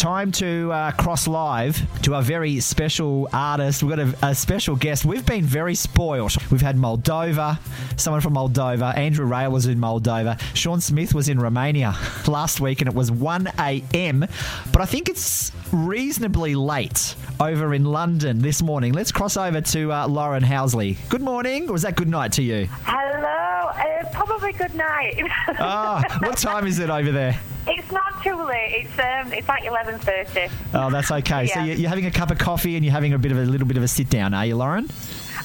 time to uh, cross live to our very special artist. We've got a, a special guest. We've been very spoiled. We've had Moldova, someone from Moldova. Andrew Rail was in Moldova. Sean Smith was in Romania last week, and it was 1 a.m. But I think it's reasonably late over in London this morning. Let's cross over to uh, Lauren Housley. Good morning. Or was that good night to you? Hello, uh, probably good night. Ah, what time is it over there? It's not too late. It's um, it's like eleven thirty. Oh, that's okay. So Yeah. you're you're having a cup of coffee and you're having a bit of a little bit of a sit down, are you, Lauren?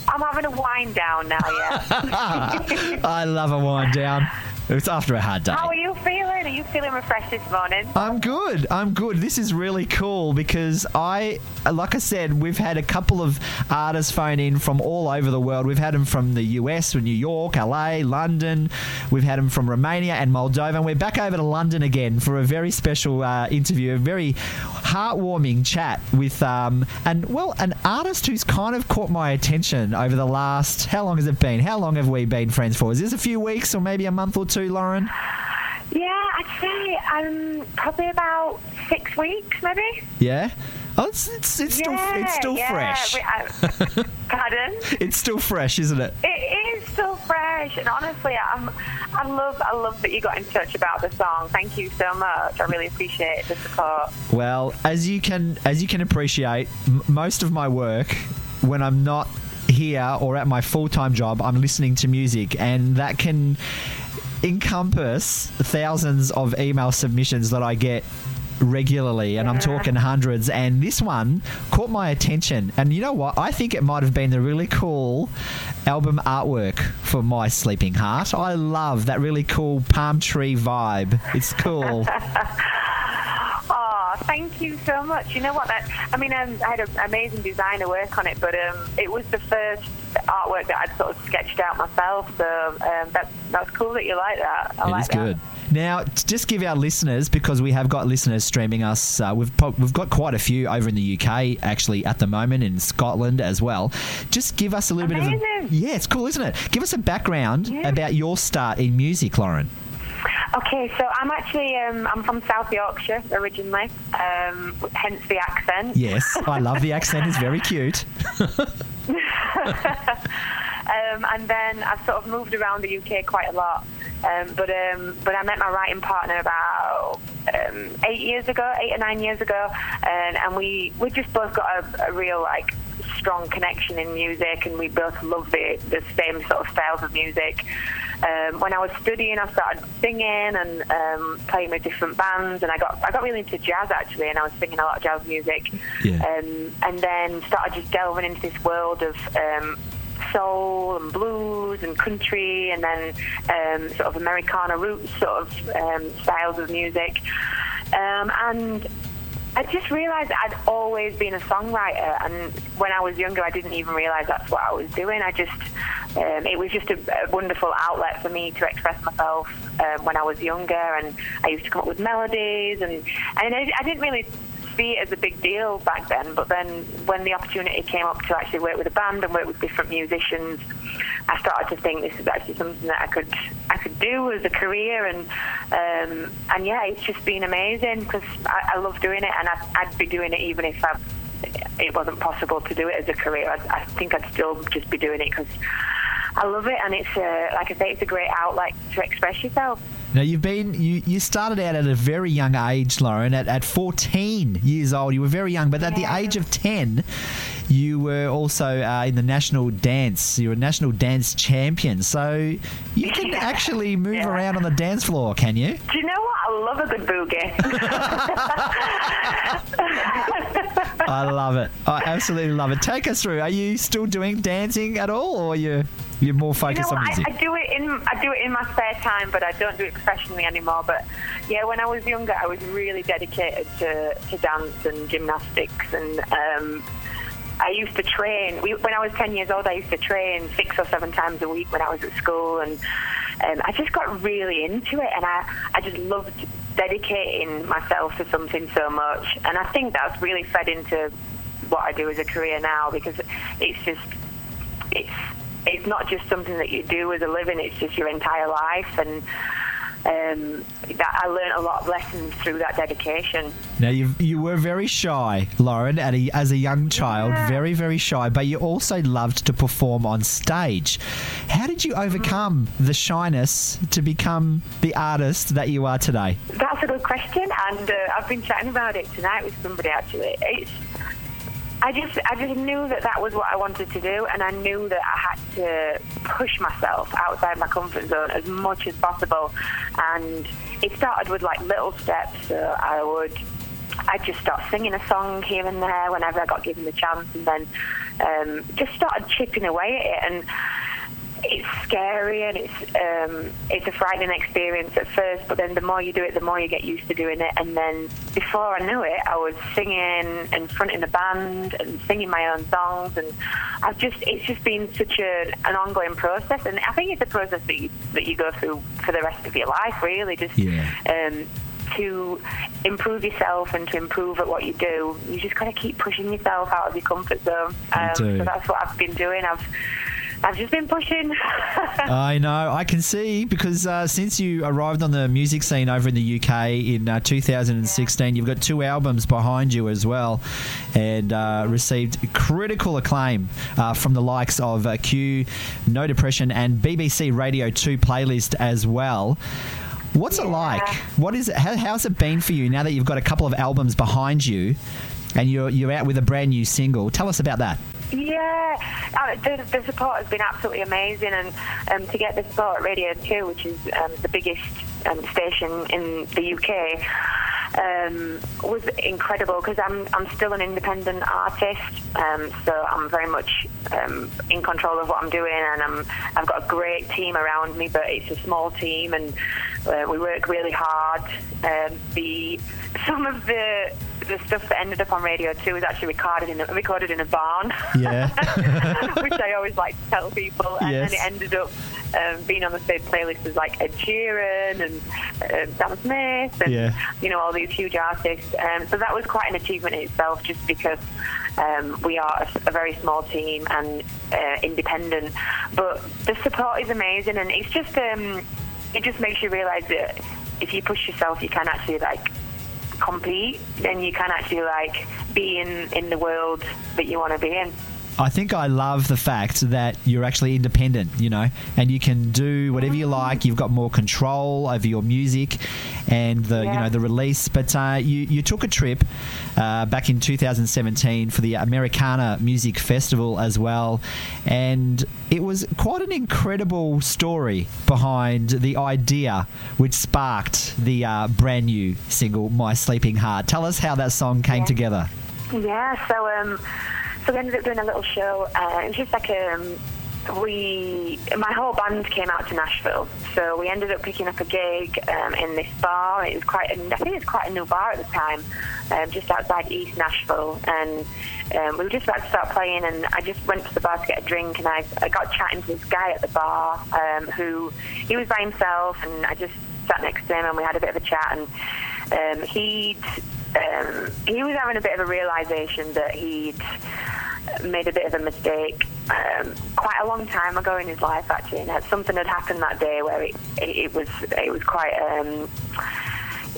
I'm having a wind down now. Yeah. I love a wind down. It's after a hard day. How are you feeling? Are you feeling refreshed this morning? I'm good. I'm good. This is really cool because I, like I said, we've had a couple of artists phone in from all over the world. We've had them from the US, from New York, LA, London. We've had them from Romania and Moldova. And we're back over to London again for a very special uh, interview, a very heartwarming chat with, um, and well, an artist who's kind of caught my attention over the last. How long has it been? How long have we been friends for? Is this a few weeks or maybe a month or two, Lauren? Yeah, I'd say um, probably about six weeks, maybe. Yeah. Oh, it's, it's, it's still yeah, it's still yeah. fresh. We- uh, pardon? It's still fresh, isn't it? It is still fresh, and honestly, I'm, I love, I love that you got in touch about the song. Thank you so much. I really appreciate the support. Well, as you can as you can appreciate, m- most of my work when I'm not here or at my full time job, I'm listening to music, and that can encompass thousands of email submissions that I get regularly and I'm talking hundreds and this one caught my attention. And you know what? I think it might have been the really cool album artwork for my sleeping heart. I love that really cool palm tree vibe. It's cool thank you so much. You know what? That I mean, um, I had an amazing designer work on it, but um, it was the first artwork that I'd sort of sketched out myself. So um, that's that's cool that you like that. I It like is that. good. Now, just give our listeners, because we have got listeners streaming us, uh, we've po- we've got quite a few over in the UK actually at the moment, in Scotland as well. Just give us a little bit of a yeah, it's cool, isn't it? Give us a background Yeah. about your start in music, Lauren. Okay, so I'm actually um, I'm from South Yorkshire originally, um, hence the accent. Yes, I love the accent; it's very cute. Um, and then I've sort of moved around the UK quite a lot. Um, but um, but I met my writing partner about um, eight years ago, eight or nine years ago, and, and we we just both got a, a real like strong connection in music, and we both love the the same sort of styles of music. Um, when I was studying, I started singing and um, playing with different bands, and I got I got really into jazz actually, and I was singing a lot of jazz music. Yeah. Um, and then started just delving into this world of um, soul and blues and country, and then um, sort of Americana roots sort of um, styles of music. Um, and I just realised I'd always been a songwriter, and when I was younger, I didn't even realise that's what I was doing. I just, um, it was just a, a wonderful outlet for me to express myself um, when I was younger, and I used to come up with melodies, and and I, I didn't really see it as a big deal back then. But then, when the opportunity came up to actually work with a band and work with different musicians, I started to think this is actually something that I could I could do as a career, and um, and yeah, it's just been amazing because I, I love doing it, and I'd, I'd be doing it even if I, it wasn't possible to do it as a career. I, I think I'd still just be doing it because I love it, and it's a, like I say, it's a great outlet to express yourself. Now you've been you, you started out at a very young age, Lauren. At, at 14 years old, you were very young, but at the age of 10, you were also uh, in the national dance. You were a national dance champion, so you can Yeah. actually move Yeah. around on the dance floor, can you? Do you know what? I love a good boogie. I love it. I absolutely love it. Take us through. Are you still doing dancing at all, or you you're more You know focused on I, music? I do it in I do it in my spare time, but I don't do it professionally anymore. But yeah, when I was younger, I was really dedicated to, to dance and gymnastics, and um, I used to train. We, when I was ten years old, I used to train six or seven times a week when I was at school, and um, I just got really into it, and I I just loved dedicating myself to something so much, and I think that's really fed into what I do as a career now because it's just it's it's not just something that you do as a living; it's just your entire life. And um, that I learned a lot of lessons through that dedication. Now you you were very shy, Lauren, at a, as a young child, Yeah. very very shy, but you also loved to perform on stage. How did you overcome the shyness to become the artist that you are today? That's a good question, and uh, I've been chatting about it tonight with somebody actually. It's, I just, I just knew that that was what I wanted to do, and I knew that I had to push myself outside my comfort zone as much as possible. And it started with like little steps. So I would, I'd just start singing a song here and there whenever I got given the chance, and then um, just started chipping away at it. And it's scary and it's um, it's a frightening experience at first, but then the more you do it, the more you get used to doing it. And then before I knew it, I was singing and fronting a band and singing my own songs. And I've just it's just been such a, an ongoing process, and I think it's a process that you that you go through for the rest of your life, really. Just Yeah. um, to improve yourself and to improve at what you do, you just got to keep pushing yourself out of your comfort zone. Um, so that's what I've been doing. I've I've just been pushing. I know, I can see because uh, since you arrived on the music scene over in the UK in uh, 2016, you've got two albums behind you as well, and uh, received critical acclaim uh, from the likes of uh, Q, No Depression, and BBC Radio 2 playlist as well. What's it like? What is it? How, how's it been for you now that you've got a couple of albums behind you, and you're you're out with a brand new single? Tell us about that. Yeah, uh, the, the support has been absolutely amazing, and um, to get the support at Radio 2, which is um, the biggest um, station in the UK, um, was incredible because I'm, I'm still an independent artist, um, so I'm very much um, in control of what I'm doing, and I'm, I've got a great team around me, but it's a small team, and uh, we work really hard. The some of the the stuff that ended up on Radio 2 was actually recorded in a, recorded in a barn. Yeah. which I always like to tell people. And Yes. then it ended up um, being on the same playlist as like Ed Sheeran and uh, Sam Smith and Yeah. you know all these huge artists. Um, so that was quite an achievement in itself, just because um, we are a, a very small team and uh, independent. But the support is amazing, and it's just um, it just makes you realise that if you push yourself, you can actually like compete, then you can actually like be in in the world that you want to be in. I think I love the fact that you're actually independent, you know, and you can do whatever you like. You've got more control over your music and the, you know, the release. But uh, you you took a trip uh, back in 2017 for the Americana Music Festival as well, and it was quite an incredible story behind the idea which sparked the uh, brand new single "My Sleeping Heart." Tell us how that song came Yeah. together. Yeah, so um, so we ended up doing a little show. Uh, it was just like um, we, my whole band came out to Nashville, so we ended up picking up a gig um, in this bar. It was quite, I think it was quite a new bar at the time, um, just outside East Nashville, and um, we were just about to start playing. And I just went to the bar to get a drink, and I, I got chatting to this guy at the bar um, who he was by himself, and I just sat next to him, and we had a bit of a chat, and um, he'd um, he was having a bit of a realization that he'd made a bit of a mistake um, quite a long time ago in his life actually and something had happened that day where it, it, it was it was quite um,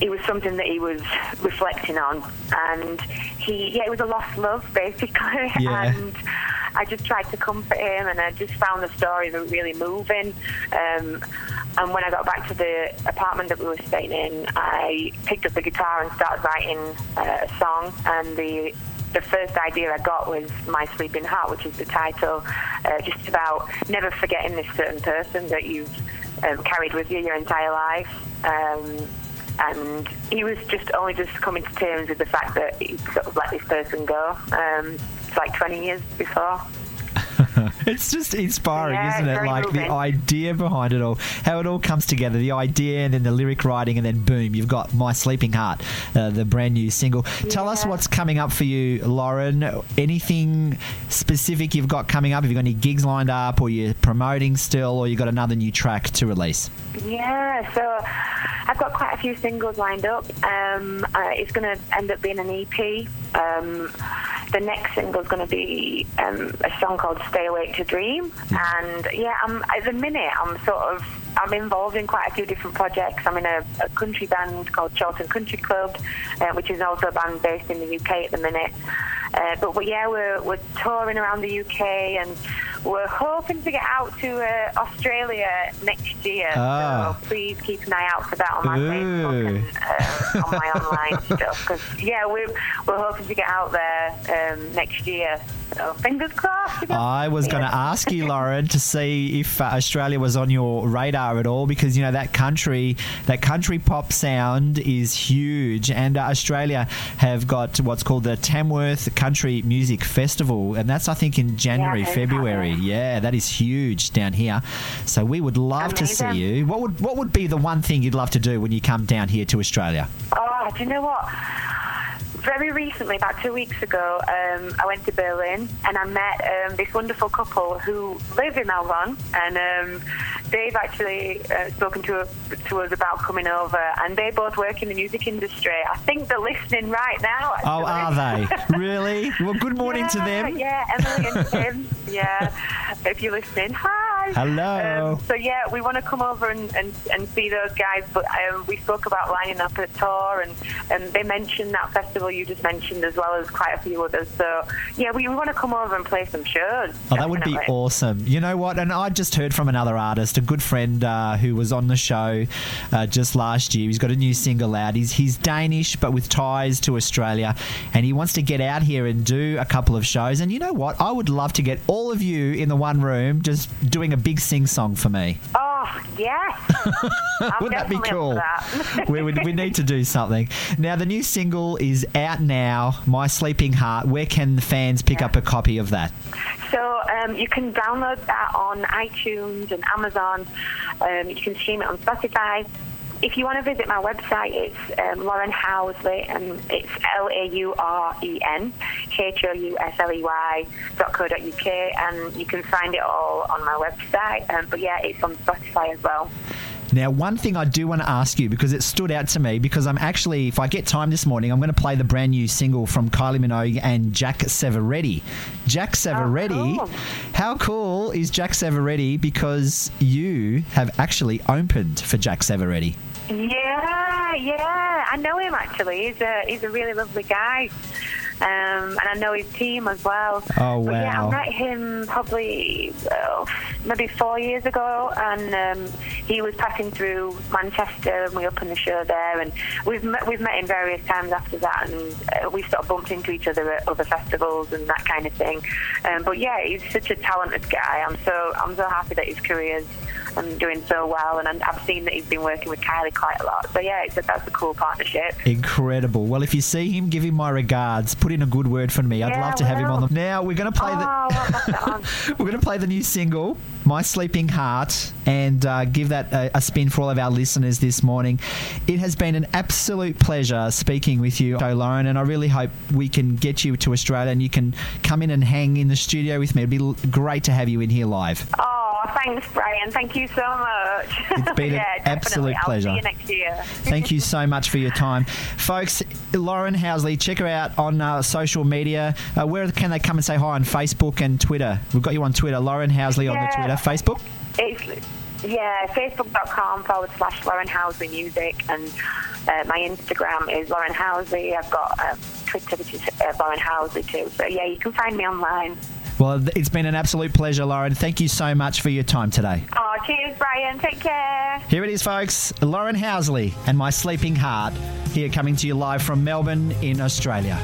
it was something that he was reflecting on. And he yeah it was a lost love basically. Yeah. and I just tried to comfort him and I just found the story really moving. Um, and when I got back to the apartment that we were staying in I picked up the guitar and started writing uh, a song. And the the first idea I got was My Sleeping Heart, which is the title, uh, just about never forgetting this certain person that you've um, carried with you your entire life. Um, and he was just only just coming to terms with the fact that he sort of let this person go. Um, it's like 20 years before. It's just inspiring, Yeah, isn't it? Like the idea behind it all, how it all comes together, the idea and then the lyric writing, and then boom, you've got My Sleeping Heart, uh, the brand new single. Tell us what's coming up for you, Lauren. Anything specific you've got coming up? Have you got any gigs lined up, or you're promoting still, or you've got another new track to release? Yeah, so I've got quite a few singles lined up. Um, uh, it's going to end up being an EP. Um, the next single is going to be um, a song called "Stay Awake to Dream." And yeah, I'm, at the minute I'm sort of I'm involved in quite a few different projects. I'm in a, a country band called Chorlton Country Club, uh, which is also a band based in the UK at the minute. Uh, but we, yeah, we're, we're touring around the UK and we're hoping to get out to uh, Australia next year. Ah. So please keep an eye out for that on my Ooh. Facebook and uh, on my online stuff. Because yeah, we're we're hoping to get out there um, next year. So fingers crossed. I was going to ask you, Lauren, to see if uh, Australia was on your radar at all, because you know that country, that country pop sound is huge, and uh, Australia have got what's called the Tamworth Country Music Festival, and that's I think in January, about February. that. Yeah, that is huge down here. So we would love to see you. What would what would be the one thing you'd love to do when you come down here to Australia? Oh, do you know what? Very recently, about two weeks ago, um, I went to Berlin and I met um, this wonderful couple who live in Melbourne, and um, they've actually uh, spoken to, to us about coming over, and they both work in the music industry. I think they're listening right now. Oh, are they really? Well, good morning to them. Yeah, Emily and Tim. yeah, if you're listening, hi. Hello. Um, so yeah, we want to come over and, and, and see those guys. But um, we spoke about lining up a tour, and, and they mentioned that festival you just mentioned, as well as quite a few others. So yeah, we, we want to come over and play some shows. Oh, that would be awesome. You know what? And I just heard from another artist, a good friend uh, who was on the show uh, just last year. He's got a new single out. He's, he's Danish, but with ties to Australia. And he wants to get out here and do a couple of shows. And you know what? I would love to get all of you in the one room just doing a big sing song for me. Oh yes. Wouldn't that be cool? that. we, would, we need to do something. Now, the new single is out now, My Sleeping Heart. Where can the fans pick up a copy of that? So um, you can download that on iTunes and Amazon. Um, you can stream it on Spotify. If you want to visit my website, it's um, Lauren Housley, and it's L A U R E N H O U S L E Y dot co dot uk, and you can find it all on my website. Um, but yeah, it's on Spotify as well. Now, one thing I do want to ask you because it stood out to me because I'm actually, if I get time this morning, I'm going to play the brand new single from Kylie Minogue and Jack Savoretti. Jack Savoretti, cool. how cool is Jack Savoretti because you have actually opened for Jack Savoretti? Yeah, yeah, I know him actually. He's a he's a really lovely guy, um, and I know his team as well. Oh, But yeah. I met him probably uh, maybe four years ago, and um, he was passing through Manchester, and we opened the show there, and we've met, we've met him various times after that, and uh, we sort of bumped into each other at other festivals and that kind of thing. Um, but yeah, he's such a talented guy. I'm so I'm so happy that his career's um, doing so well, and I've seen that he's been working with Kylie quite a lot. So yeah, it's a, that's a cool partnership. Incredible. Well, if you see him, give him my regards. Put in a good word for me. I'd Yeah, love to have him on the. Now we're going to play Oh, the. well, pass it on. We're going to play the new single, My Sleeping Heart, and uh, give that a, a spin for all of our listeners this morning. It has been an absolute pleasure speaking with you, Joe Lauren, and I really hope we can get you to Australia and you can come in and hang in the studio with me. It'd be l- great to have you in here live. Oh, thanks, Brian. Thank you so much. It's been an absolute definitely. I'll pleasure. see you next year. Thank you so much for your time. Folks, Lauren Housley, check her out on uh, social media. Uh, where can they come and say hi on Facebook and Twitter? We've got you on Twitter, Lauren Housley on the Twitter. Facebook? It's yeah, facebook.com forward slash Lauren Housley Music, and uh, my Instagram is Lauren Housley. I've got um, Twitter, which is uh, Lauren Housley too. So yeah, you can find me online. Well, it's been an absolute pleasure, Lauren. Thank you so much for your time today. Oh, cheers, Brian. Take care. Here it is, folks. Lauren Housley and My Sleeping Heart here coming to you live from Melbourne in Australia.